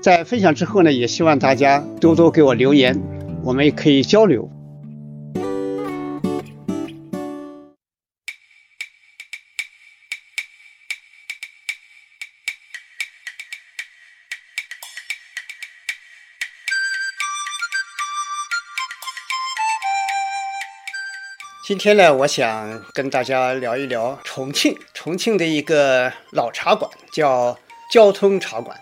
在分享之后呢，也希望大家多多给我留言，我们也可以交流。今天呢，我想跟大家聊一聊重庆，重庆的一个老茶馆，叫交通茶馆。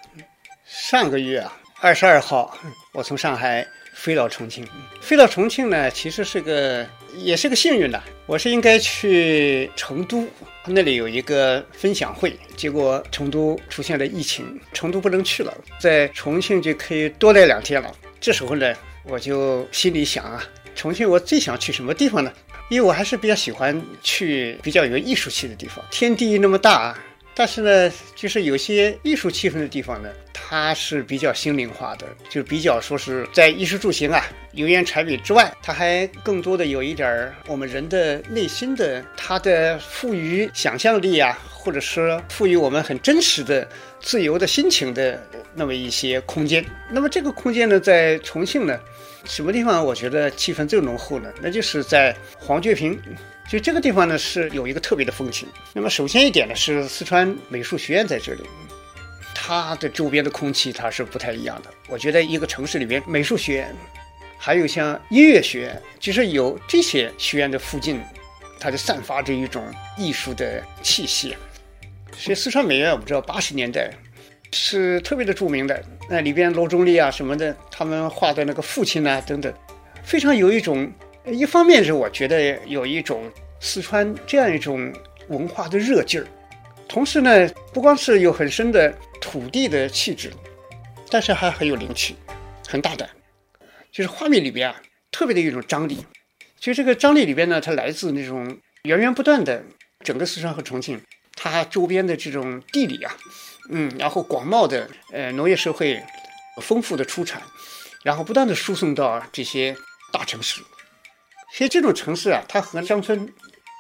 上个月啊，二十二号，我从上海飞到重庆。飞到重庆呢，其实是个也是个幸运的。我是应该去成都，那里有一个分享会，结果成都出现了疫情，成都不能去了，在重庆就可以多待两天了。这时候呢，我就心里想啊，重庆我最想去什么地方呢？因为我还是比较喜欢去比较有艺术气的地方。天地那么大。但是呢，就是有些艺术气氛的地方呢，它是比较心灵化的，就比较说是在衣食住行啊、油盐柴米之外，它还更多的有一点儿我们人的内心的，它的赋予想象力啊，或者说赋予我们很真实的、自由的心情的那么一些空间。那么这个空间呢，在重庆呢，什么地方我觉得气氛最浓厚呢？那就是在黄觉坪。就这个地方呢，是有一个特别的风情。那么首先一点呢，是四川美术学院在这里，它的周边的空气它是不太一样的。我觉得一个城市里边，美术学院，还有像音乐学院，就是有这些学院的附近，它就散发着一种艺术的气息。所以四川美院，我们知道八十年代是特别的著名的，那里边罗中立啊什么的，他们画的那个父亲啊等等，非常有一种。一方面是我觉得有一种四川这样一种文化的热劲儿，同时呢，不光是有很深的土地的气质，但是还很有灵气，很大胆，就是画面里边啊，特别的一种张力。就这个张力里边呢，它来自那种源源不断的整个四川和重庆它周边的这种地理啊，嗯，然后广袤的呃农业社会，丰富的出产，然后不断的输送到这些大城市。其实这种城市啊，它和乡村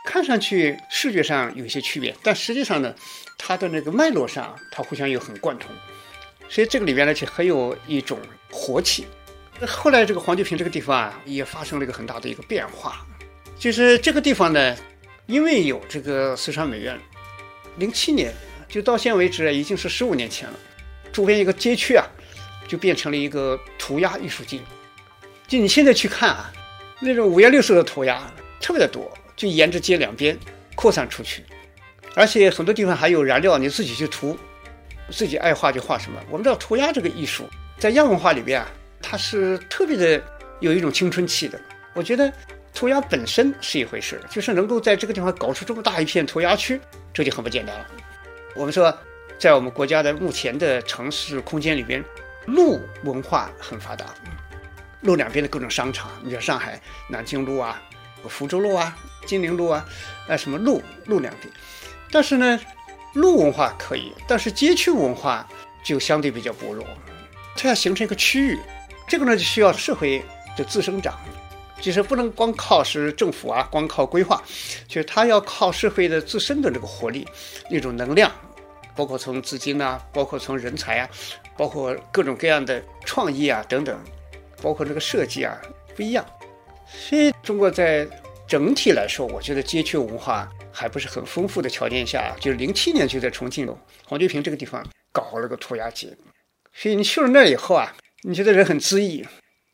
看上去视觉上有些区别，但实际上呢，它的那个脉络上，它互相又很贯通。所以这个里边呢，就很有一种活气。那后来这个黄觉坪这个地方啊，也发生了一个很大的一个变化，就是这个地方呢，因为有这个四川美院，零七年就到现为止已经是十五年前了，周边一个街区啊，就变成了一个涂鸦艺术街。就你现在去看啊。那种五颜六色的涂鸦特别的多，就沿着街两边扩散出去，而且很多地方还有燃料，你自己去涂，自己爱画就画什么。我们知道涂鸦这个艺术在亚文化里边啊，它是特别的有一种青春气的。我觉得涂鸦本身是一回事，就是能够在这个地方搞出这么大一片涂鸦区，这就很不简单了。我们说，在我们国家的目前的城市空间里边，路文化很发达。路两边的各种商场，你像上海南京路啊、福州路啊、金陵路啊，呃，什么路路两边。但是呢，路文化可以，但是街区文化就相对比较薄弱。它要形成一个区域，这个呢就需要社会的自生长，就是不能光靠是政府啊，光靠规划，就是它要靠社会的自身的这个活力、那种能量，包括从资金啊，包括从人才啊，包括各种各样的创意啊等等。包括这个设计啊不一样，所以中国在整体来说，我觉得街区文化还不是很丰富的条件下，就是零七年就在重庆黄觉坪这个地方搞了个涂鸦节，所以你去了那以后啊，你觉得人很恣意，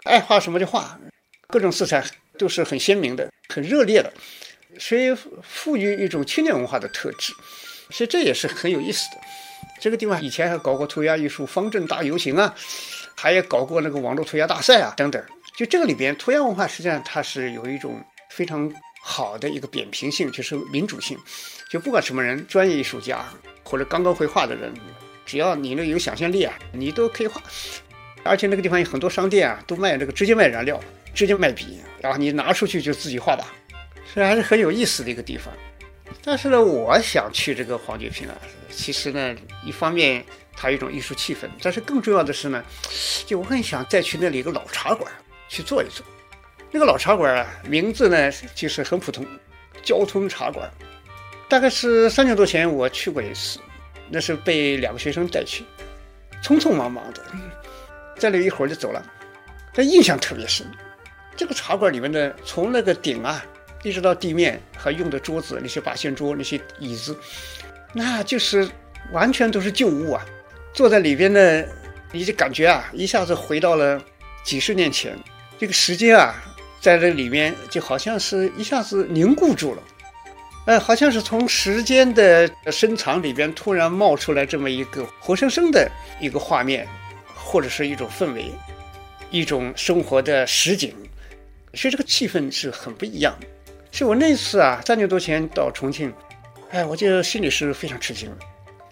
爱画什么就画，各种色彩都是很鲜明的、很热烈的，所以赋予一种青年文化的特质。所以这也是很有意思的。这个地方以前还搞过涂鸦艺术方阵大游行啊，还也搞过那个网络涂鸦大赛啊等等。就这个里边，涂鸦文化实际上它是有一种非常好的一个扁平性，就是民主性。就不管什么人，专业艺术家或者刚刚会画的人，只要你那有想象力啊，你都可以画。而且那个地方有很多商店啊，都卖这个直接卖燃料，直接卖笔，然后你拿出去就自己画吧，所以还是很有意思的一个地方。但是呢，我想去这个黄觉坪啊，其实呢，一方面它有一种艺术气氛，但是更重要的是呢，就我很想再去那里一个老茶馆去坐一坐。那个老茶馆啊，名字呢就是很普通，交通茶馆。大概是三年多前我去过一次，那是被两个学生带去，匆匆忙忙的，在那一会儿就走了，但印象特别深。这个茶馆里面的，从那个顶啊。一直到地面还用的桌子，那些八仙桌，那些椅子，那就是完全都是旧物啊！坐在里边呢，你就感觉啊，一下子回到了几十年前。这个时间啊，在这里面就好像是一下子凝固住了，哎，好像是从时间的深藏里边突然冒出来这么一个活生生的一个画面，或者是一种氛围，一种生活的实景，所以这个气氛是很不一样。所以我那次啊，三年多前到重庆，哎，我就心里是非常吃惊，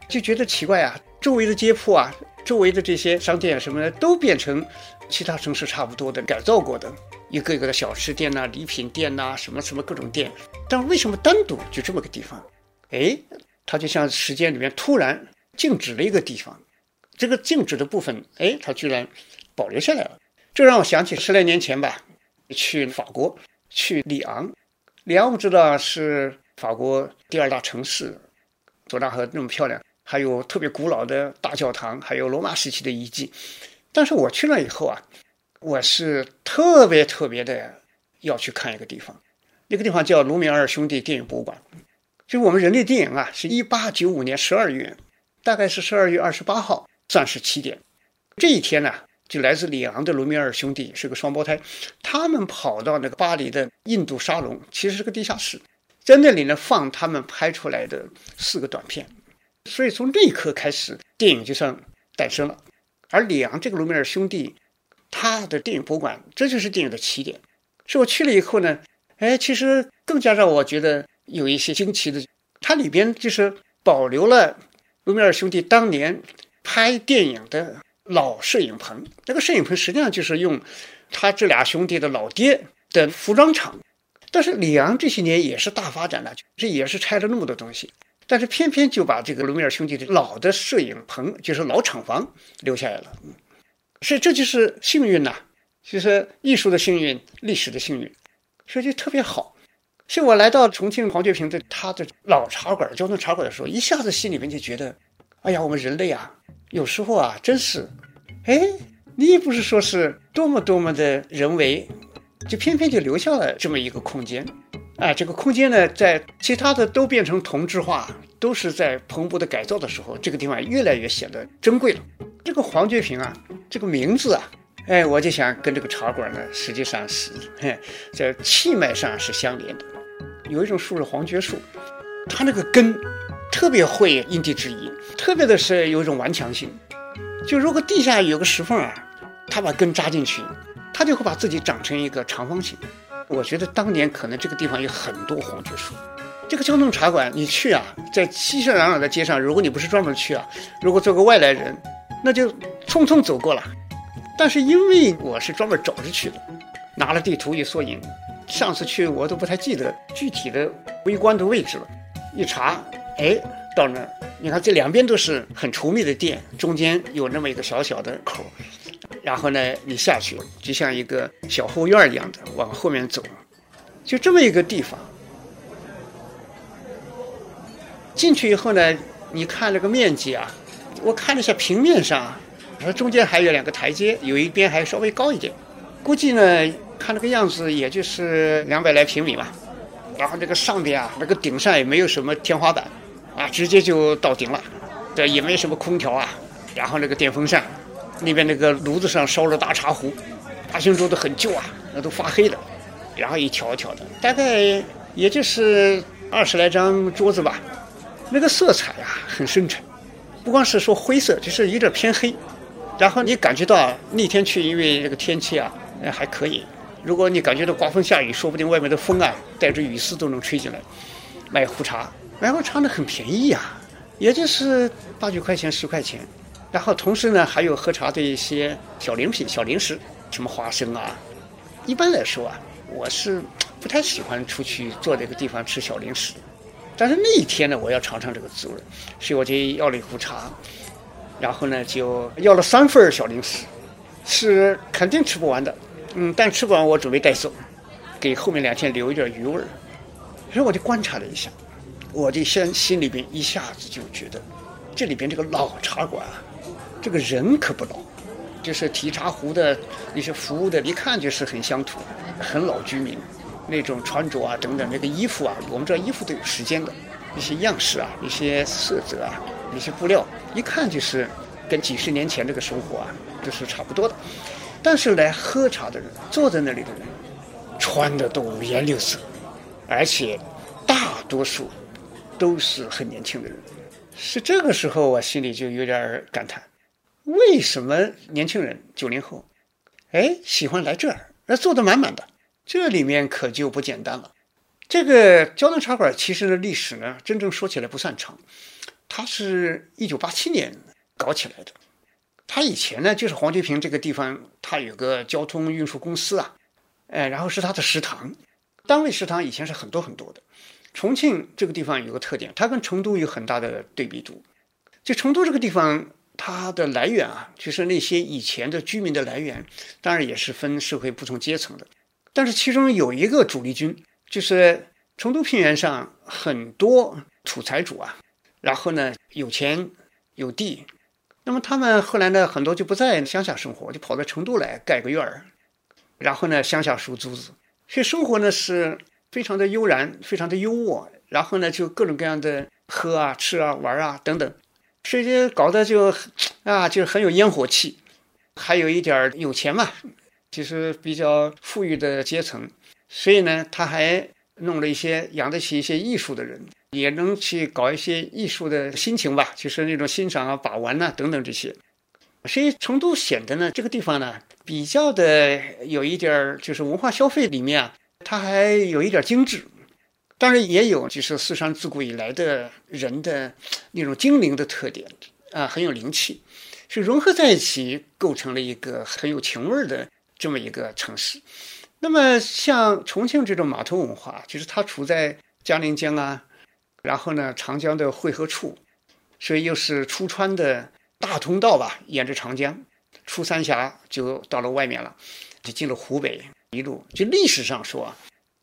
就觉得奇怪啊，周围的街铺啊，周围的这些商店什么的，都变成其他城市差不多的改造过的，一个一个的小吃店呐、礼品店呐，什么什么各种店。但为什么单独就这么个地方？哎，它就像时间里面突然静止了一个地方，这个静止的部分，哎，它居然保留下来了。这让我想起十来年前吧，去法国，去里昂。里昂我知道是法国第二大城市，左大河那么漂亮，还有特别古老的大教堂，还有罗马时期的遗迹。但是我去了以后啊，我是特别特别的要去看一个地方，那个地方叫卢米埃尔兄弟电影博物馆。就我们人类电影啊，是一八九五年十二月，大概是十二月二十八号算是起点。这一天呢。就来自里昂的卢米埃尔兄弟是个双胞胎，他们跑到那个巴黎的印度沙龙，其实是个地下室，在那里呢放他们拍出来的四个短片，所以从那一刻开始，电影就算诞生了。而里昂这个卢米尔兄弟，他的电影博物馆，这就是电影的起点。所以我去了以后呢，哎，其实更加让我觉得有一些惊奇的，它里边就是保留了卢米尔兄弟当年拍电影的。老摄影棚，这个摄影棚实际上就是用他这俩兄弟的老爹的服装厂。但是里昂这些年也是大发展了，这也是拆了那么多东西，但是偏偏就把这个卢米尔兄弟的老的摄影棚，就是老厂房留下来了。所以这就是幸运呐，就是艺术的幸运，历史的幸运，所以就特别好。所以我来到重庆黄觉坪的他的老茶馆、交通茶馆的时候，一下子心里面就觉得，哎呀，我们人类啊！有时候啊，真是，哎，你也不是说是多么多么的人为，就偏偏就留下了这么一个空间，哎，这个空间呢，在其他的都变成同质化，都是在蓬勃的改造的时候，这个地方越来越显得珍贵了。这个黄觉坪啊，这个名字啊，哎，我就想跟这个茶馆呢，实际上是在气脉上是相连的。有一种树是黄桷树，它那个根。特别会因地制宜，特别的是有一种顽强性。就如果地下有个石缝啊，它把根扎进去，它就会把自己长成一个长方形。我觉得当年可能这个地方有很多黄桷树。这个交通茶馆你去啊，在熙熙攘攘的街上，如果你不是专门去啊，如果做个外来人，那就匆匆走过了。但是因为我是专门找着去的，拿了地图一索引，上次去我都不太记得具体的微观的位置了，一查。哎，到那儿，你看这两边都是很稠密的店，中间有那么一个小小的口，然后呢，你下去就像一个小后院一样的往后面走，就这么一个地方。进去以后呢，你看那个面积啊，我看了一下平面上，说中间还有两个台阶，有一边还稍微高一点，估计呢，看那个样子也就是两百来平米吧。然后这个上边啊，那个顶上也没有什么天花板。啊，直接就到顶了，对也没什么空调啊，然后那个电风扇，那边那个炉子上烧了大茶壶，大型桌子很旧啊，那都发黑了，然后一条一条的，大概也就是二十来张桌子吧，那个色彩啊很深沉，不光是说灰色，就是有点偏黑。然后你感觉到那天去，因为这个天气啊，还可以。如果你感觉到刮风下雨，说不定外面的风啊，带着雨丝都能吹进来。卖壶茶，卖壶茶呢很便宜啊，也就是八九块钱、十块钱。然后同时呢，还有喝茶的一些小零品、小零食，什么花生啊。一般来说啊，我是不太喜欢出去坐这个地方吃小零食。但是那一天呢，我要尝尝这个滋味，所以我就要了一壶茶。然后呢，就要了三份小零食，是肯定吃不完的，嗯，但吃不完我准备带走，给后面两天留一点余味儿。所以我就观察了一下，我就先心里边一下子就觉得，这里边这个老茶馆啊，这个人可不老，就是提茶壶的那些服务的，一看就是很乡土、很老居民，那种穿着啊等等，那个衣服啊，我们知道衣服都有时间的，一些样式啊，一些色泽啊。一些布料，一看就是跟几十年前这个生活啊，都是差不多的。但是来喝茶的人，坐在那里的人，穿的都五颜六色，而且大多数都是很年轻的人。是这个时候，我心里就有点感叹：为什么年轻人九零后，哎，喜欢来这儿？那坐的满满的，这里面可就不简单了。这个胶囊茶馆其实的历史呢，真正说起来不算长。它是一九八七年搞起来的，它以前呢就是黄菊坪这个地方，它有个交通运输公司啊，哎，然后是它的食堂，单位食堂以前是很多很多的。重庆这个地方有个特点，它跟成都有很大的对比度。就成都这个地方，它的来源啊，就是那些以前的居民的来源，当然也是分社会不同阶层的。但是其中有一个主力军，就是成都平原上很多土财主啊。然后呢，有钱有地，那么他们后来呢，很多就不在乡下生活，就跑到成都来盖个院儿，然后呢，乡下收租子，所以生活呢是非常的悠然，非常的优渥。然后呢，就各种各样的喝啊、吃啊、玩啊等等，所以搞得就啊，就是很有烟火气，还有一点有钱嘛，就是比较富裕的阶层，所以呢，他还弄了一些养得起一些艺术的人。也能去搞一些艺术的心情吧，就是那种欣赏啊、把玩呐等等这些。所以成都显得呢，这个地方呢比较的有一点，就是文化消费里面啊，它还有一点精致。当然也有就是四川自古以来的人的那种精灵的特点啊，很有灵气，是融合在一起，构成了一个很有情味儿的这么一个城市。那么像重庆这种码头文化，就是它处在嘉陵江啊。然后呢，长江的汇合处，所以又是出川的大通道吧？沿着长江，出三峡就到了外面了，就进了湖北。一路就历史上说，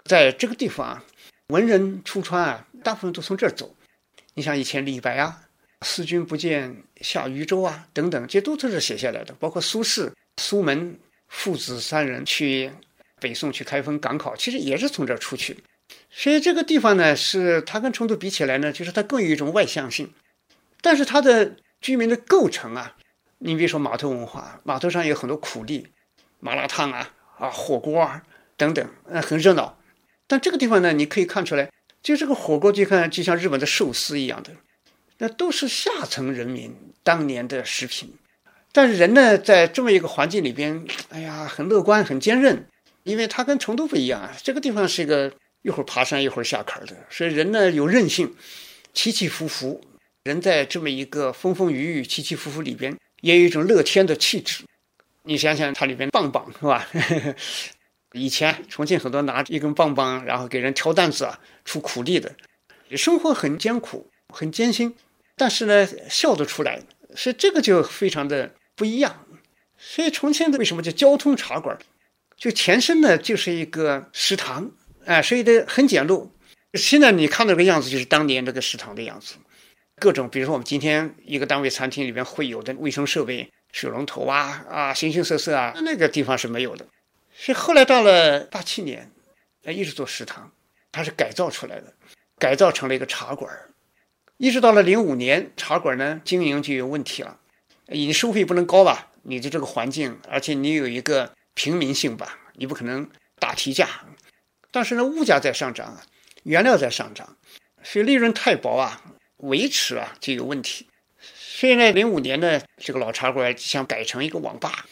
在这个地方，文人出川啊，大部分都从这儿走。你像以前李白啊，“思君不见下渝州”啊，等等，这都是写下来的。包括苏轼、苏门父子三人去北宋去开封赶考，其实也是从这儿出去。所以这个地方呢，是它跟成都比起来呢，就是它更有一种外向性，但是它的居民的构成啊，你比如说码头文化，码头上有很多苦力，麻辣烫啊啊火锅啊等等，呃很热闹。但这个地方呢，你可以看出来，就这个火锅就看就像日本的寿司一样的，那都是下层人民当年的食品。但是人呢，在这么一个环境里边，哎呀，很乐观，很坚韧，因为它跟成都不一样啊，这个地方是一个。一会儿爬山，一会儿下坎的，所以人呢有韧性，起起伏伏。人在这么一个风风雨雨、起起伏伏里边，也有一种乐天的气质。你想想，它里边棒棒是吧？以前重庆很多拿一根棒棒，然后给人挑担子啊，出苦力的，生活很艰苦，很艰辛，但是呢笑得出来，所以这个就非常的不一样。所以重庆的为什么叫交通茶馆？就前身呢就是一个食堂。哎，所以的很简陋。现在你看到这个样子，就是当年这个食堂的样子。各种，比如说我们今天一个单位餐厅里面会有的卫生设备，水龙头啊啊，形形色色啊，那个地方是没有的。是后来到了八七年，哎，一直做食堂，它是改造出来的，改造成了一个茶馆儿。一直到了零五年，茶馆呢经营就有问题了，你收费不能高吧？你的这个环境，而且你有一个平民性吧，你不可能大提价。但是呢，物价在上涨啊，原料在上涨，所以利润太薄啊，维持啊就有问题。所以呢，零五年呢，这个老茶馆想改成一个网吧，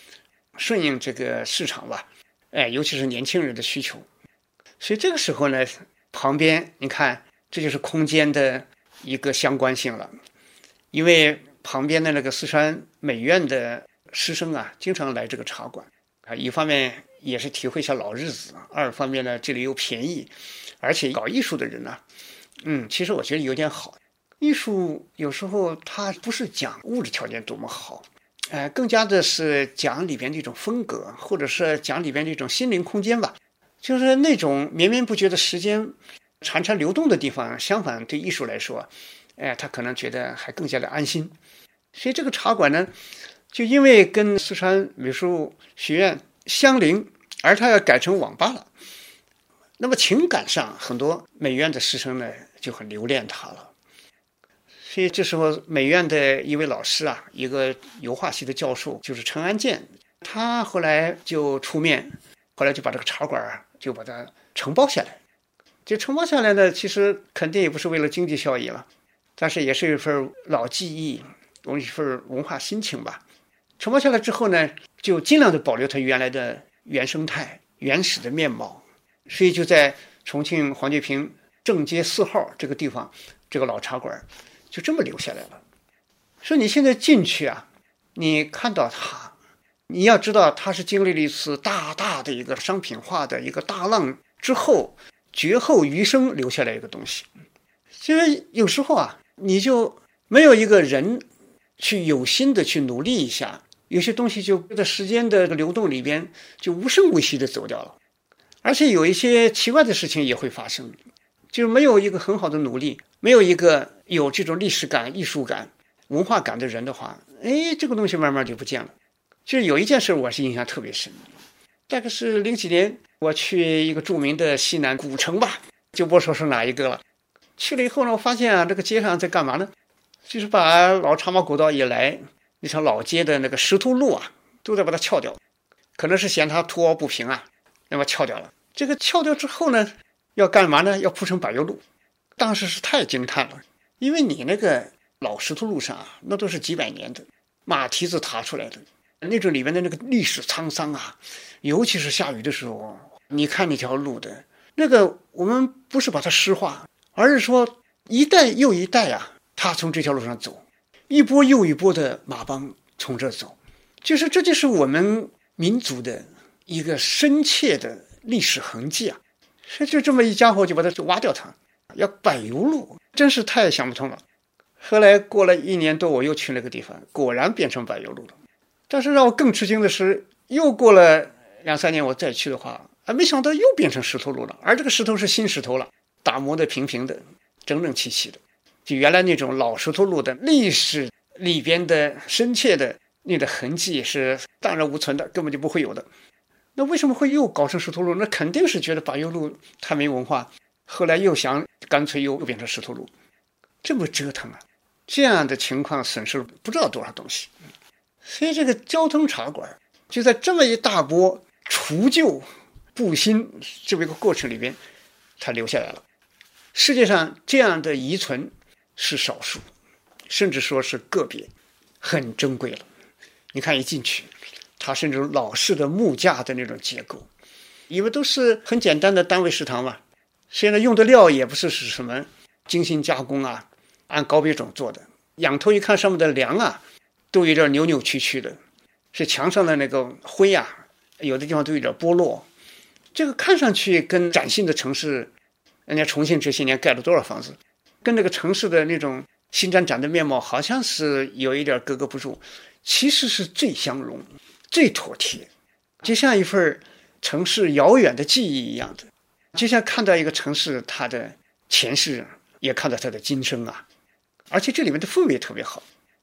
顺应这个市场吧，哎，尤其是年轻人的需求。所以这个时候呢，旁边你看，这就是空间的一个相关性了，因为旁边的那个四川美院的师生啊，经常来这个茶馆啊，一方面也是体会一下老日子，二方面呢，这里又便宜，而且搞艺术的人呢，嗯，其实我觉得有点好。艺术有时候它不是讲物质条件多么好，哎，更加的是讲里边的一种风格，或者是讲里边的一种心灵空间吧。就是那种绵绵不绝的时间潺潺流动的地方，相反对艺术来说，哎，他可能觉得还更加的安心。所以这个茶馆呢，就因为跟四川美术学院相邻，而它要改成网吧了。那么情感上，很多美院的师生呢就很留恋它了。所以这时候，美院的一位老师啊，一个油画系的教授，就是陈安建，他后来就出面，后来就把这个茶馆啊，就把它承包下来。就承包下来呢，其实肯定也不是为了经济效益了，但是也是一份老记忆，一份文化心情吧。承包下来之后呢，就尽量的保留它原来的原生态、原始的面貌。所以就在重庆黄继平正街四号这个地方，这个老茶馆。就这么留下来了。说你现在进去啊，你看到它，你要知道它是经历了一次大大的一个商品化的一个大浪之后，绝后余生留下来一个东西。因为有时候啊，你就没有一个人去有心的去努力一下，有些东西就在时间的流动里边就无声无息的走掉了，而且有一些奇怪的事情也会发生。就是没有一个很好的努力，没有一个有这种历史感、艺术感、文化感的人的话，哎，这个东西慢慢就不见了。就是有一件事我是印象特别深，大概是零几年我去一个著名的西南古城吧，就不说是哪一个了。去了以后呢，我发现啊，这个街上在干嘛呢？就是把老茶马古道以来那条老街的那个石头路啊，都在把它撬掉，可能是嫌它凸凹不平啊，那么撬掉了。这个撬掉之后呢？要干嘛呢？要铺成柏油路，当时是太惊叹了，因为你那个老石头路上啊，那都是几百年的马蹄子踏出来的，那种里面的那个历史沧桑啊，尤其是下雨的时候，你看那条路的那个，我们不是把它诗化，而是说一代又一代啊，他从这条路上走，一波又一波的马帮从这走，就是这就是我们民族的一个深切的历史痕迹啊。就这么一家伙就把它挖掉它，要柏油路，真是太想不通了。后来过了一年多，我又去那个地方，果然变成柏油路了。但是让我更吃惊的是，又过了两三年，我再去的话，啊，没想到又变成石头路了。而这个石头是新石头了，打磨的平平的，整整齐齐的，就原来那种老石头路的历史里边的深切的那个痕迹是荡然无存的，根本就不会有的。那为什么会又搞成石头路？那肯定是觉得柏油路太没文化，后来又想干脆又又变成石头路，这么折腾啊！这样的情况损失不知道多少东西。所以这个交通茶馆就在这么一大波除旧布新这么一个过程里边，它留下来了。世界上这样的遗存是少数，甚至说是个别，很珍贵了。你看一进去。它是那种老式的木架的那种结构，因为都是很简单的单位食堂嘛。现在用的料也不是是什么精心加工啊，按高标准做的。仰头一看，上面的梁啊，都有点扭扭曲曲的，是墙上的那个灰啊，有的地方都有点剥落。这个看上去跟崭新的城市，人家重庆这些年盖了多少房子，跟那个城市的那种新展展的面貌，好像是有一点格格不入。其实是最相融。最妥帖，就像一份城市遥远的记忆一样的，就像看到一个城市它的前世，也看到它的今生啊。而且这里面的氛围特别好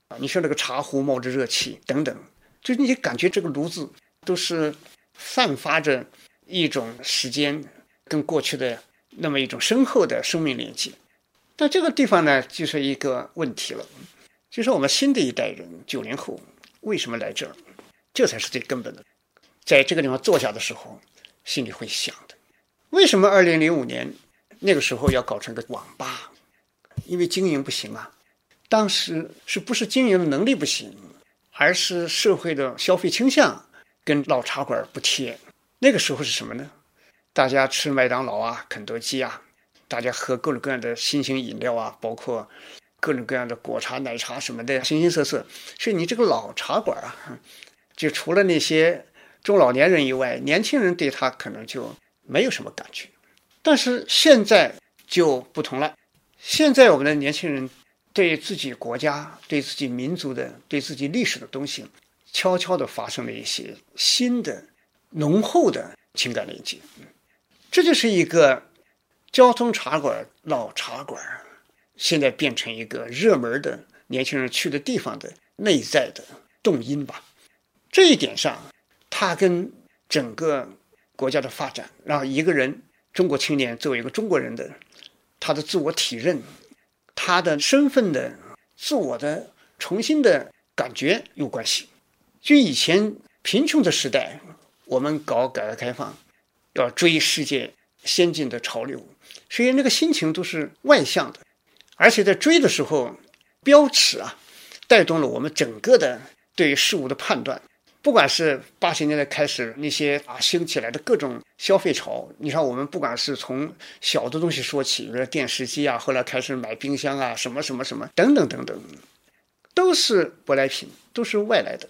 啊，你说那个茶壶冒着热气等等，就你感觉这个炉子都是散发着一种时间跟过去的那么一种深厚的生命连接。但这个地方呢，就是一个问题了，就是我们新的一代人九零后为什么来这儿？这才是最根本的。在这个地方坐下的时候，心里会想的：为什么二零零五年那个时候要搞成个网吧？因为经营不行啊。当时是不是经营的能力不行，而是社会的消费倾向跟老茶馆不贴？那个时候是什么呢？大家吃麦当劳啊、肯德基啊，大家喝各种各样的新型饮料啊，包括各种各样的果茶、奶茶什么的，形形色色。所以你这个老茶馆啊，就除了那些中老年人以外，年轻人对他可能就没有什么感觉。但是现在就不同了，现在我们的年轻人。对自己国家、对自己民族的、对自己历史的东西，悄悄地发生了一些新的、浓厚的情感连接。这就是一个交通茶馆、老茶馆，现在变成一个热门的年轻人去的地方的内在的动因吧。这一点上，它跟整个国家的发展，让一个人中国青年作为一个中国人的他的自我体认。他的身份的自我的重新的感觉有关系。就以前贫穷的时代，我们搞改革开放，要追世界先进的潮流，所以那个心情都是外向的，而且在追的时候，标尺啊，带动了我们整个的对事物的判断。不管是八十年代开始那些啊兴起来的各种消费潮，你看我们不管是从小的东西说起，比如电视机啊，后来开始买冰箱啊，什么什么什么等等等等，都是舶来品，都是外来的，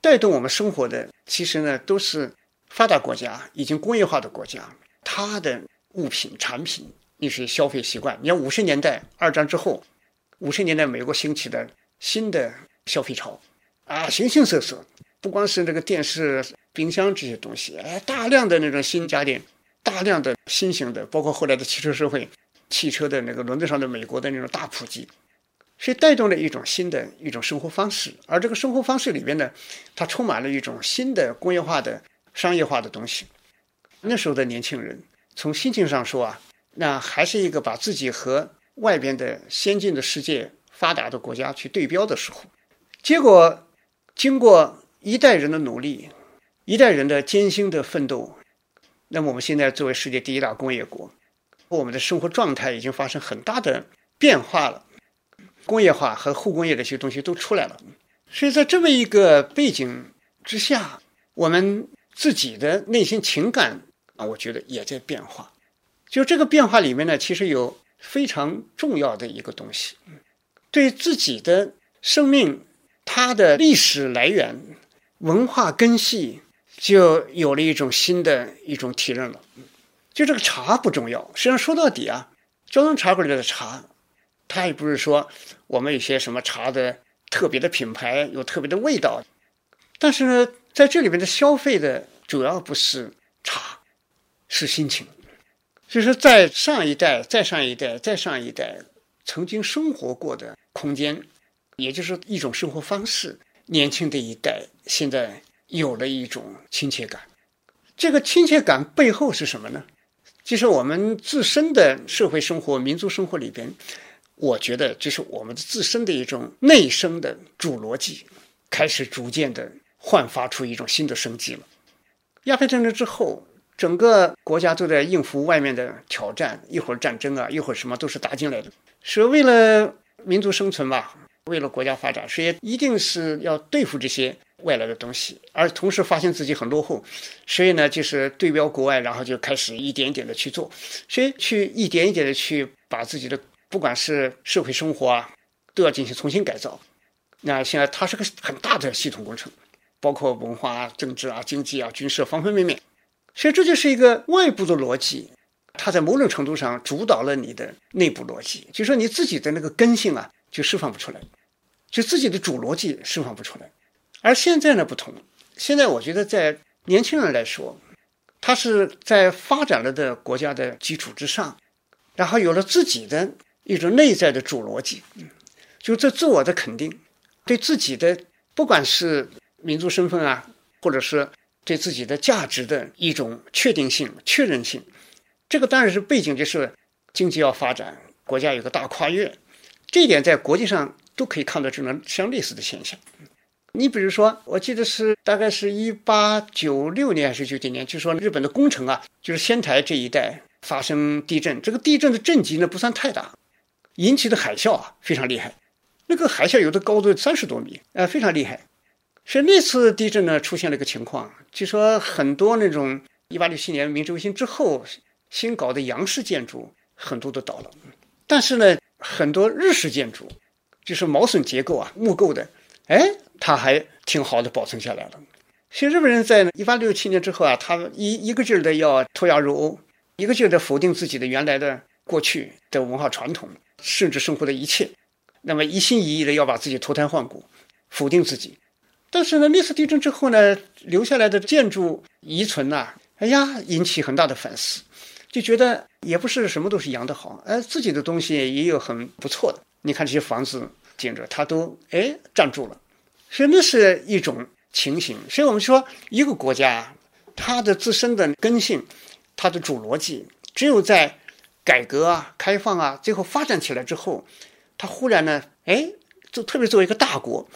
带动我们生活的，其实呢都是发达国家已经工业化的国家，它的物品产品那些消费习惯。你看五十年代二战之后，五十年代美国兴起的新的消费潮，啊，形形色色。不光是那个电视、冰箱这些东西，哎，大量的那种新家电，大量的新型的，包括后来的汽车社会，汽车的那个轮子上的美国的那种大普及，所以带动了一种新的一种生活方式。而这个生活方式里边呢，它充满了一种新的工业化的、商业化的东西。那时候的年轻人，从心情上说啊，那还是一个把自己和外边的先进的世界、发达的国家去对标的时候，结果经过。一代人的努力，一代人的艰辛的奋斗，那么我们现在作为世界第一大工业国，我们的生活状态已经发生很大的变化了，工业化和后工业的一些东西都出来了。所以在这么一个背景之下，我们自己的内心情感啊，我觉得也在变化。就这个变化里面呢，其实有非常重要的一个东西，对自己的生命，它的历史来源。文化根系就有了一种新的一种体认了，就这个茶不重要。实际上说到底啊，交通茶馆里的茶，它也不是说我们有些什么茶的特别的品牌有特别的味道，但是呢，在这里面的消费的主要不是茶，是心情。就是在上一代、再上一代、再上一代曾经生活过的空间，也就是一种生活方式。年轻的一代现在有了一种亲切感，这个亲切感背后是什么呢？其实我们自身的社会生活、民族生活里边，我觉得就是我们自身的一种内生的主逻辑，开始逐渐的焕发出一种新的生机了。鸦片战争之后，整个国家都在应付外面的挑战，一会儿战争啊，一会儿什么都是打进来的，是为了民族生存吧。为了国家发展，所以一定是要对付这些外来的东西，而同时发现自己很落后，所以呢，就是对标国外，然后就开始一点一点的去做，所以去一点一点的去把自己的不管是社会生活啊，都要进行重新改造。那现在它是个很大的系统工程，包括文化、政治啊、经济啊、军事方方面面，所以这就是一个外部的逻辑，它在某种程度上主导了你的内部逻辑，就说你自己的那个根性啊。就释放不出来，就自己的主逻辑释放不出来，而现在呢不同，现在我觉得在年轻人来说，他是在发展了的国家的基础之上，然后有了自己的一种内在的主逻辑，就这自我的肯定，对自己的不管是民族身份啊，或者是对自己的价值的一种确定性、确认性，这个当然是背景，就是经济要发展，国家有个大跨越。这一点在国际上都可以看到这种相类似的现象，你比如说，我记得是大概是一八九六年还是九几年，就说日本的宫城啊，就是仙台这一带发生地震，这个地震的震级呢不算太大，引起的海啸啊非常厉害，那个海啸有的高度三十多米，呃，非常厉害。是那次地震呢出现了一个情况，就说很多那种一八六七年明治维新之后新搞的洋式建筑很多都倒了，但是呢，很多日式建筑就是毛笋结构啊木构的，哎。它还挺好的保存下来了。其实日本人在一八六七年之后啊，他一一个劲儿的要脱亚入欧，一个劲儿的否定自己的原来的过去的文化传统，甚至生活的一切，那么一心一意的要把自己脱胎换骨，否定自己。但是呢，那次地震之后呢，留下来的建筑遗存呐，哎呀，引起很大的反思，就觉得也不是什么都是洋的好，哎，自己的东西也有很不错的。你看这些房子建筑，它都哎站住了。所以那是一种情形，所以我们说一个国家，它的自身的根性，它的主逻辑，只有在改革啊、开放啊，最后发展起来之后，它忽然呢，哎，就特别作为一个大国，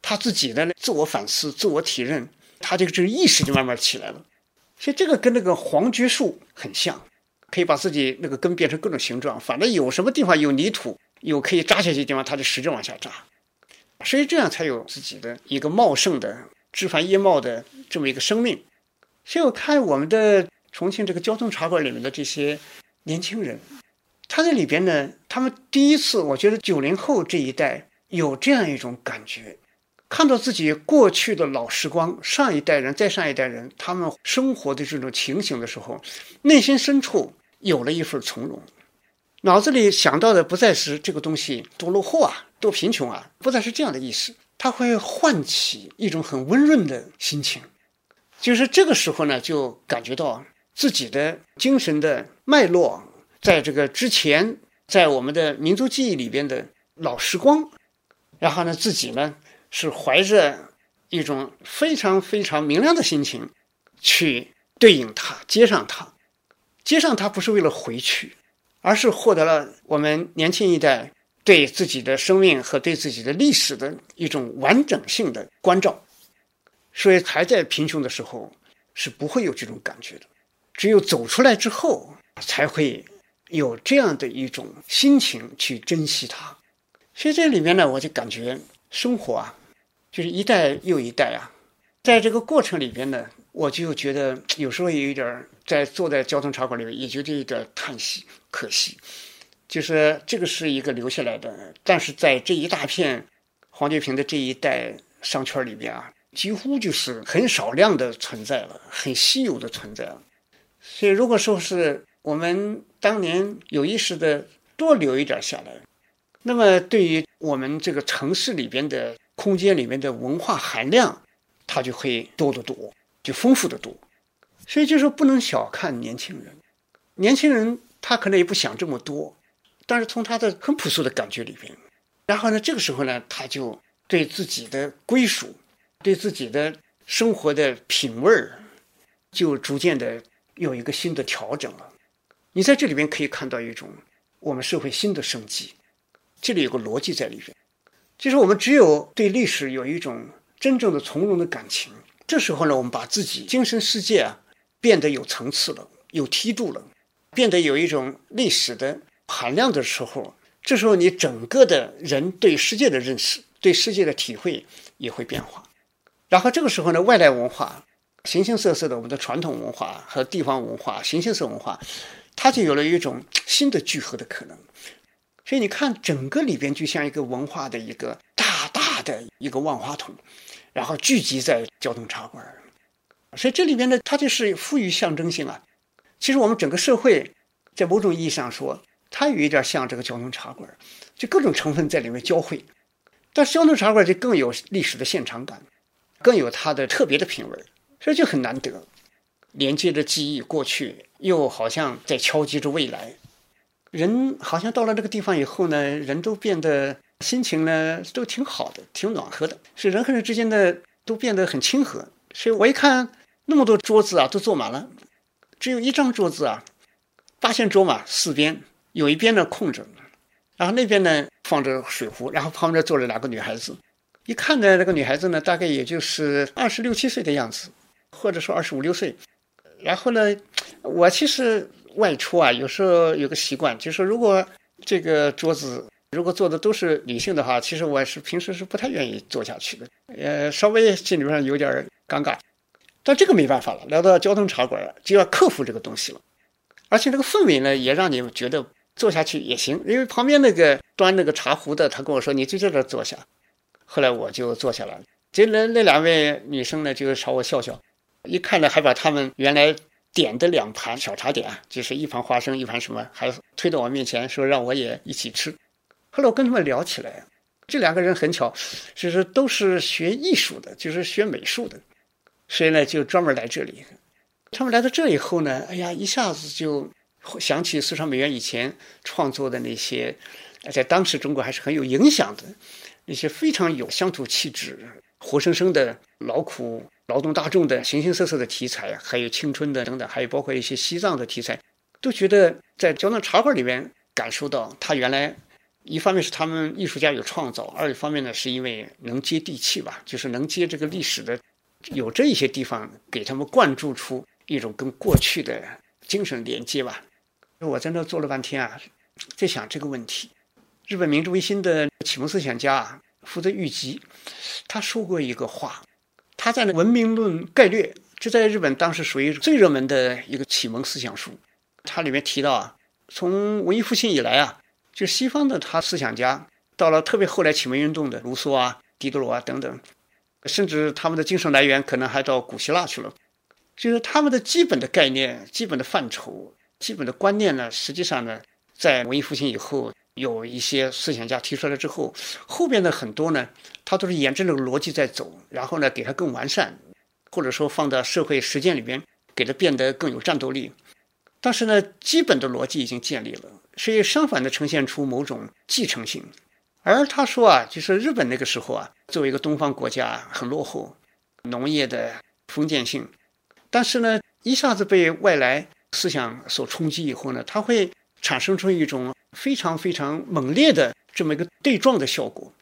他自己的自我反思、自我体认，他这个这个意识就慢慢起来了。所以这个跟那个黄榉树很像，可以把自己那个根变成各种形状，反正有什么地方有泥土，有可以扎下去的地方，它就使劲往下扎。所以这样才有自己的一个茂盛的枝繁叶茂的这么一个生命。所以我看我们的重庆这个交通茶馆里面的这些年轻人，他在里边呢，他们第一次，我觉得九零后这一代有这样一种感觉，看到自己过去的老时光，上一代人再上一代人他们生活的这种情形的时候，内心深处有了一份从容。脑子里想到的不再是这个东西多落后啊，多贫穷啊，不再是这样的意思。它会唤起一种很温润的心情，就是这个时候呢，就感觉到自己的精神的脉络，在这个之前，在我们的民族记忆里边的老时光，然后呢，自己呢是怀着一种非常非常明亮的心情去对应它，接上它，接上它不是为了回去。而是获得了我们年轻一代对自己的生命和对自己的历史的一种完整性的关照，所以还在贫穷的时候是不会有这种感觉的，只有走出来之后才会有这样的一种心情去珍惜它。所以这里面呢，我就感觉生活啊，就是一代又一代啊，在这个过程里边呢，我就觉得有时候也有点。在坐在交通茶馆里面，也觉得有点叹息，可惜，就是这个是一个留下来的，但是在这一大片黄觉平的这一代商圈里边啊，几乎就是很少量的存在了，很稀有的存在了。所以，如果说是我们当年有意识的多留一点下来，那么对于我们这个城市里边的空间里面的文化含量，它就会多得多，就丰富得多。所以就说不能小看年轻人，年轻人他可能也不想这么多，但是从他的很朴素的感觉里边，然后呢，这个时候呢，他就对自己的归属，对自己的生活的品味儿，就逐渐的有一个新的调整了。你在这里边可以看到一种我们社会新的生机，这里有个逻辑在里边，就是我们只有对历史有一种真正的从容的感情，这时候呢，我们把自己精神世界啊。变得有层次了，有梯度了，变得有一种历史的含量的时候，这时候你整个的人对世界的认识、对世界的体会也会变化。然后这个时候呢，外来文化、形形色色的我们的传统文化和地方文化、形形色文化，它就有了一种新的聚合的可能。所以你看，整个里边就像一个文化的一个大大的一个万花筒，然后聚集在交通茶馆。所以这里边呢，它就是富于象征性啊。其实我们整个社会，在某种意义上说，它有一点像这个交通茶馆，就各种成分在里面交汇。但是交通茶馆就更有历史的现场感，更有它的特别的品味，所以就很难得，连接着记忆过去，又好像在敲击着未来。人好像到了这个地方以后呢，人都变得心情呢都挺好的，挺暖和的，是人和人之间的都变得很亲和。所以我一看。那么多桌子啊，都坐满了，只有一张桌子啊，八仙桌嘛，四边有一边呢空着，然后那边呢放着水壶，然后旁边坐着两个女孩子，一看呢，那个女孩子呢，大概也就是二十六七岁的样子，或者说二十五六岁。然后呢，我其实外出啊，有时候有个习惯，就是如果这个桌子如果坐的都是女性的话，其实我是平时是不太愿意坐下去的，呃，稍微心里上有点尴尬。但这个没办法了，来到交通茶馆就要克服这个东西了。而且这个氛围呢，也让你觉得坐下去也行，因为旁边那个端那个茶壶的，他跟我说你就在这坐下。后来我就坐下了。这那那两位女生呢，就朝我笑笑，一看呢，还把他们原来点的两盘小茶点，就是一盘花生，一盘什么，还推到我面前，说让我也一起吃。后来我跟他们聊起来，这两个人很巧，就是都是学艺术的，就是学美术的，所以呢，就专门来这里。他们来到这以后呢，哎呀，一下子就想起四川美院以前创作的那些，在当时中国还是很有影响的那些非常有乡土气质、活生生的劳苦劳动大众的形形色色的题材，还有青春的等等，还有包括一些西藏的题材，都觉得在胶囊茶馆里面感受到，他原来一方面是他们艺术家有创造，二一方面呢是因为能接地气吧，就是能接这个历史的，有这一些地方给他们灌注出。一种跟过去的精神连接吧。我在那坐了半天啊，在想这个问题。日本明治维新的启蒙思想家啊福泽谕吉，他说过一个话，他在那《文明论概略》，这在日本当时属于最热门的一个启蒙思想书。它里面提到啊，从文艺复兴以来啊，就西方的他思想家，到了特别后来启蒙运动的卢梭啊、狄德罗啊等等，甚至他们的精神来源可能还到古希腊去了。就是他们的基本的概念、基本的范畴、基本的观念呢，实际上呢，在文艺复兴以后，有一些思想家提出来之后，后边的很多呢，他都是沿着这个逻辑在走，然后呢，给它更完善，或者说放到社会实践里边，给它变得更有战斗力。但是呢，基本的逻辑已经建立了，所以相反的呈现出某种继承性。而他说啊，就是日本那个时候啊，作为一个东方国家，很落后，农业的封建性。但是呢，一下子被外来思想所冲击以后呢，它会产生出一种非常非常猛烈的这么一个对撞的效果，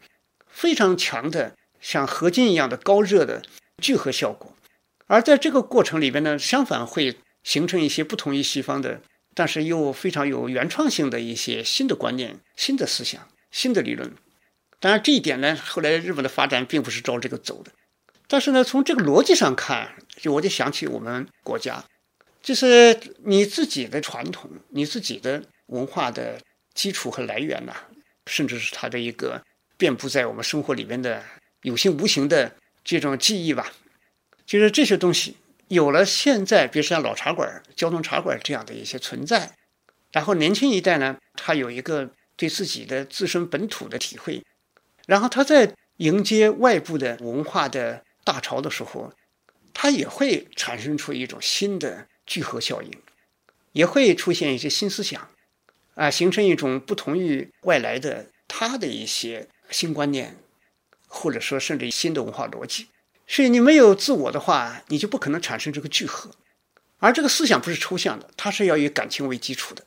非常强的像合金一样的高热的聚合效果。而在这个过程里边呢，相反会形成一些不同于西方的，但是又非常有原创性的一些新的观念、新的思想、新的理论。当然，这一点呢，后来日本的发展并不是照这个走的。但是呢，从这个逻辑上看，就我就想起我们国家，就是你自己的传统、你自己的文化的基础和来源呐，甚至是它的一个遍布在我们生活里面的有形无形的这种记忆吧。就是这些东西有了，现在比如像老茶馆、交通茶馆这样的一些存在，然后年轻一代呢，他有一个对自己的自身本土的体会，然后他在迎接外部的文化的。大潮的时候，他也会产生出一种新的聚合效应，也会出现一些新思想，啊，形成一种不同于外来的他的一些新观念，或者说甚至新的文化逻辑。所以你没有自我的话，你就不可能产生这个聚合。而这个思想不是抽象的，它是要以感情为基础的。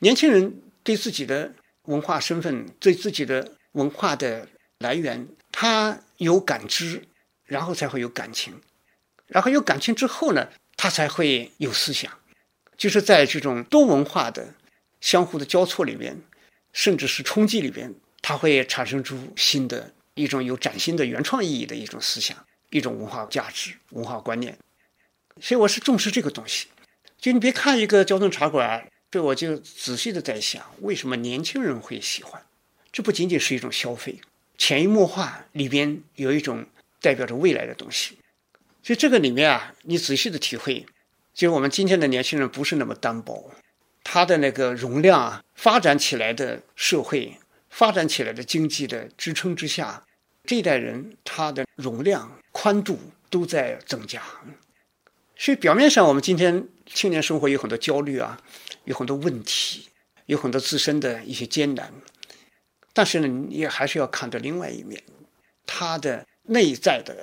年轻人对自己的文化身份、对自己的文化的来源，他有感知。然后才会有感情，然后有感情之后呢，他才会有思想，就是在这种多文化的相互的交错里面，甚至是冲击里边，它会产生出新的一种有崭新的原创意义的一种思想，一种文化价值、文化观念。所以我是重视这个东西。就你别看一个交通茶馆，这我就仔细的在想，为什么年轻人会喜欢？这不仅仅是一种消费，潜移默化里边有一种。代表着未来的东西，就这个里面啊，你仔细的体会，就是我们今天的年轻人不是那么单薄，他的那个容量啊，发展起来的社会，发展起来的经济的支撑之下，这一代人他的容量宽度都在增加。所以表面上我们今天青年生活有很多焦虑啊，有很多问题，有很多自身的一些艰难，但是呢，你也还是要看到另外一面，他的。内在的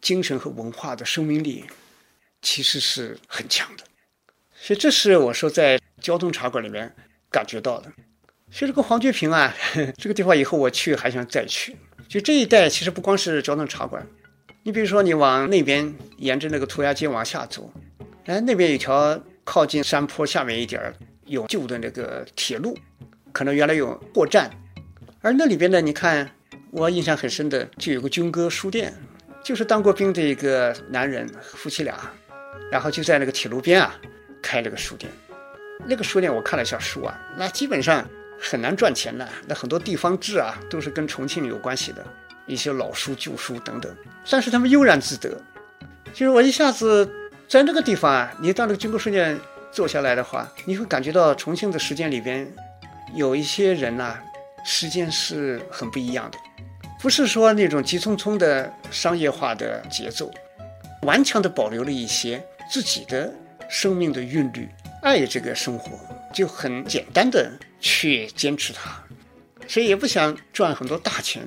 精神和文化的生命力，其实是很强的，所以这是我说在交通茶馆里面感觉到的。所以这个黄觉平啊，这个地方以后我去还想再去，就这一带其实不光是交通茶馆，你比如说你往那边沿着那个涂鸦街往下走，哎，那边有条靠近山坡下面一点有旧的那个铁路，可能原来有货站，而那里边呢，你看我印象很深的就有个军歌书店，就是当过兵的一个男人夫妻俩，然后就在那个铁路边啊开了个书店。那个书店我看了一下书啊，那基本上很难赚钱的。那很多地方志啊，都是跟重庆有关系的，一些老书、旧书等等。但是他们悠然自得。就是我一下子在那个地方啊，你到那个军国书店坐下来的话，你会感觉到重庆的时间里边有一些人呐，时间是很不一样的，不是说那种急匆匆的商业化的节奏，顽强的保留了一些自己的生命的韵律。爱这个生活，就很简单的去坚持它，所以也不想赚很多大钱，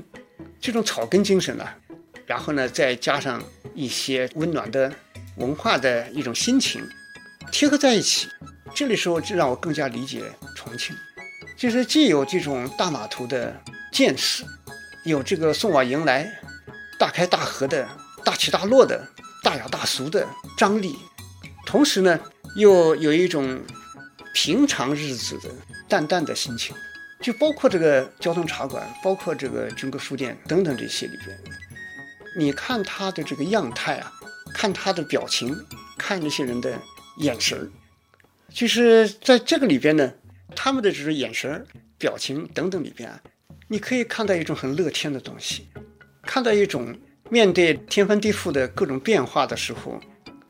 这种草根精神呢，然后呢再加上一些温暖的文化的一种心情，贴合在一起，这里时候就让我更加理解重庆，就是既有这种大码头的见识，有这个送往迎来、大开大合的大起大落的大雅大俗的张力，同时呢。又有一种平常日子的淡淡的心情，就包括这个交通茶馆，包括这个军歌书店等等这些里边，你看他的这个样态啊，看他的表情，看那些人的眼神儿，就是在这个里边呢，他们的这种眼神、表情等等里边，你可以看到一种很乐天的东西，看到一种面对天翻地覆的各种变化的时候，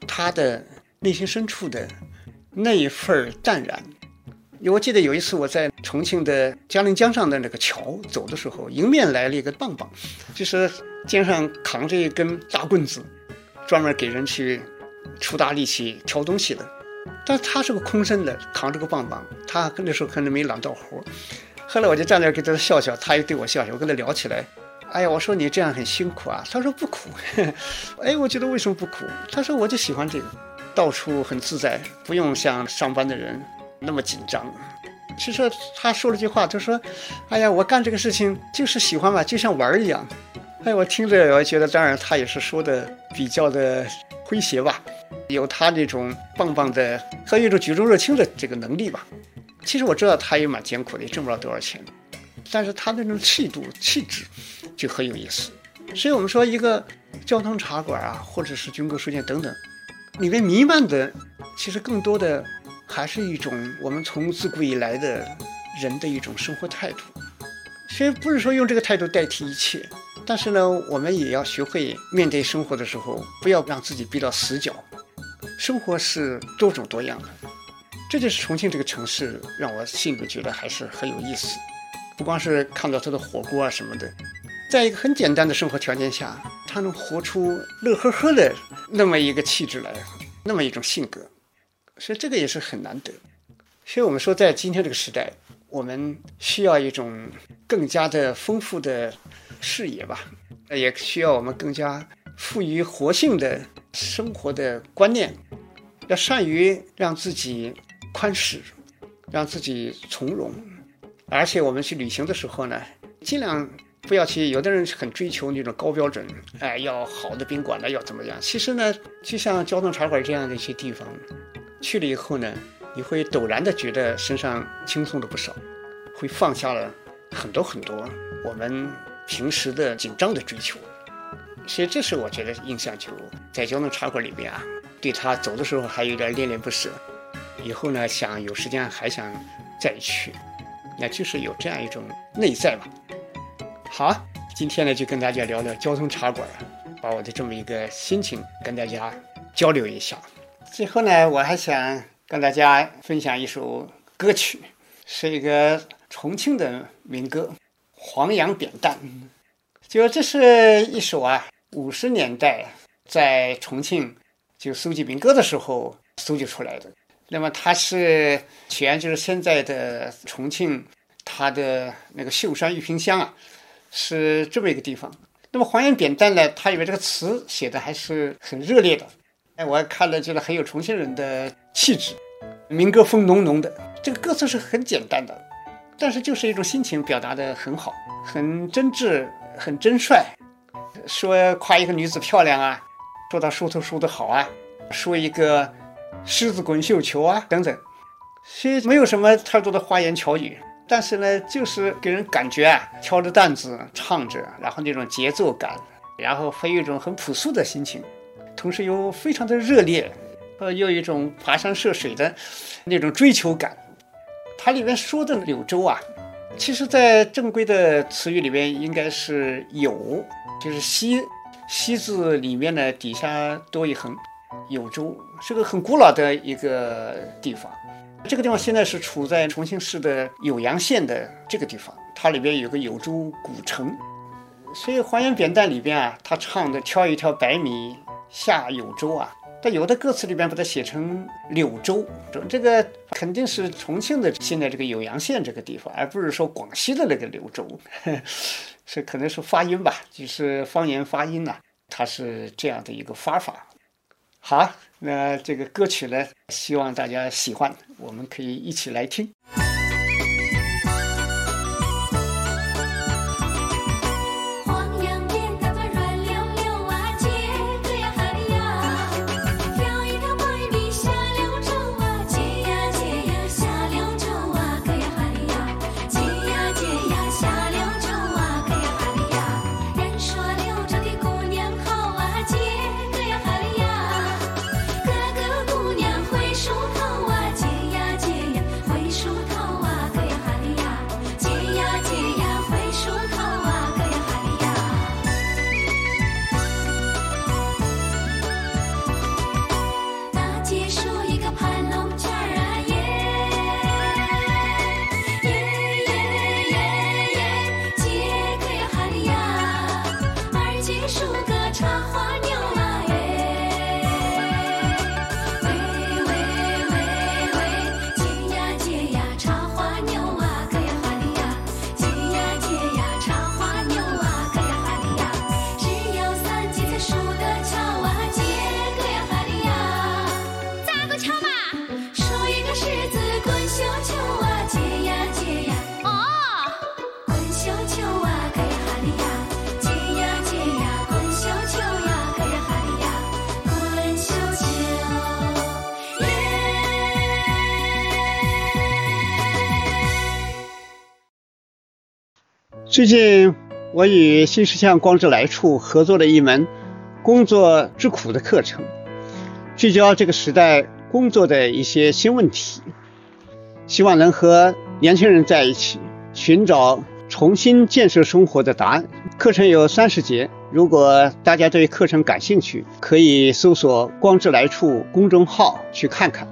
他的。内心深处的那一份淡然。我记得有一次我在重庆的嘉陵江上的那个桥走的时候，迎面来了一个棒棒，就是肩上扛着一根大棍子，专门给人去出大力气挑东西的。但他是个空身的，扛着个棒棒，他那时候可能没揽到活。后来我就站那给他笑笑，他又对我笑笑。我跟他聊起来，哎呀，我说你这样很辛苦啊。他说不苦。哎，我觉得为什么不苦？他说我就喜欢这个。到处很自在，不用像上班的人那么紧张。其实他说了句话，他说：“哎呀，我干这个事情就是喜欢嘛，就像玩儿一样。”哎，我听着我觉得，当然他也是说的比较的诙谐吧，有他那种棒棒的和一种举重若轻的这个能力吧。其实我知道他也蛮艰苦的，也挣不了多少钱，但是他那种气度气质就很有意思。所以我们说，一个交通茶馆啊，或者是军歌书店等等。里面弥漫的，其实更多的还是一种我们从自古以来的人的一种生活态度。其实不是说用这个态度代替一切，但是呢，我们也要学会面对生活的时候，不要让自己逼到死角。生活是多种多样的，这就是重庆这个城市让我心里觉得还是很有意思。不光是看到它的火锅啊什么的。在一个很简单的生活条件下，他能活出乐呵呵的那么一个气质来，那么一种性格，所以这个也是很难得。所以我们说，在今天这个时代，我们需要一种更加的丰富的视野吧，也需要我们更加富于活性的生活的观念，要善于让自己宽适，让自己从容，而且我们去旅行的时候呢，尽量。不要去，有的人很追求那种高标准，哎，要好的宾馆了，要怎么样？其实呢，就像交通茶馆这样的一些地方，去了以后呢，你会陡然的觉得身上轻松了不少，会放下了很多很多我们平时的紧张的追求。所以这是我觉得印象就在交通茶馆里边啊，对他走的时候还有点恋恋不舍，以后呢想有时间还想再去，那就是有这样一种内在吧。好，今天呢就跟大家聊聊交通茶馆，把我的这么一个心情跟大家交流一下。最后呢，我还想跟大家分享一首歌曲，是一个重庆的民歌《黄杨扁担》。就这是一首啊，五十年代在重庆就搜集民歌的时候搜集出来的。那么它是起源就是现在的重庆，它的那个秀山玉屏乡啊。是这么一个地方。那么黄杨扁担呢？它里面这个词写的还是很热烈的。哎，我看了觉得很有重庆人的气质，民歌风浓浓的。这个歌词是很简单的，但是就是一种心情表达的很好，很真挚，很真率，说夸一个女子漂亮啊，说她梳头梳得好啊，说一个狮子滚绣球啊等等，虽没有什么太多的花言巧语，但是呢，就是给人感觉啊，挑着担子唱着，然后那种节奏感，然后还有一种很朴素的心情，同时又非常的热烈，呃，又有一种跋山涉水的那种追求感。它里面说的柳州啊。其实，在正规的词语里面，应该是有，就是西西字里面呢，底下多一横，酉州是个很古老的一个地方。这个地方现在是处在重庆市的酉阳县的这个地方，它里边有个酉州古城。所以《还原扁担》里边啊，他唱的“挑一条白米下酉州”啊。在有的歌词里边把它写成柳州，这个肯定是重庆的现在这个酉阳县这个地方，而不是说广西的那个柳州，是可能是发音吧，就是方言发音呐，它是这样的一个发法。好，那这个歌曲呢，希望大家喜欢，我们可以一起来听。最近，我与新石像光之来处合作了一门“工作之苦”的课程，聚焦这个时代工作的一些新问题，希望能和年轻人在一起寻找重新建设生活的答案。课程有三十节，如果大家对课程感兴趣，可以搜索“光之来处”公众号去看看。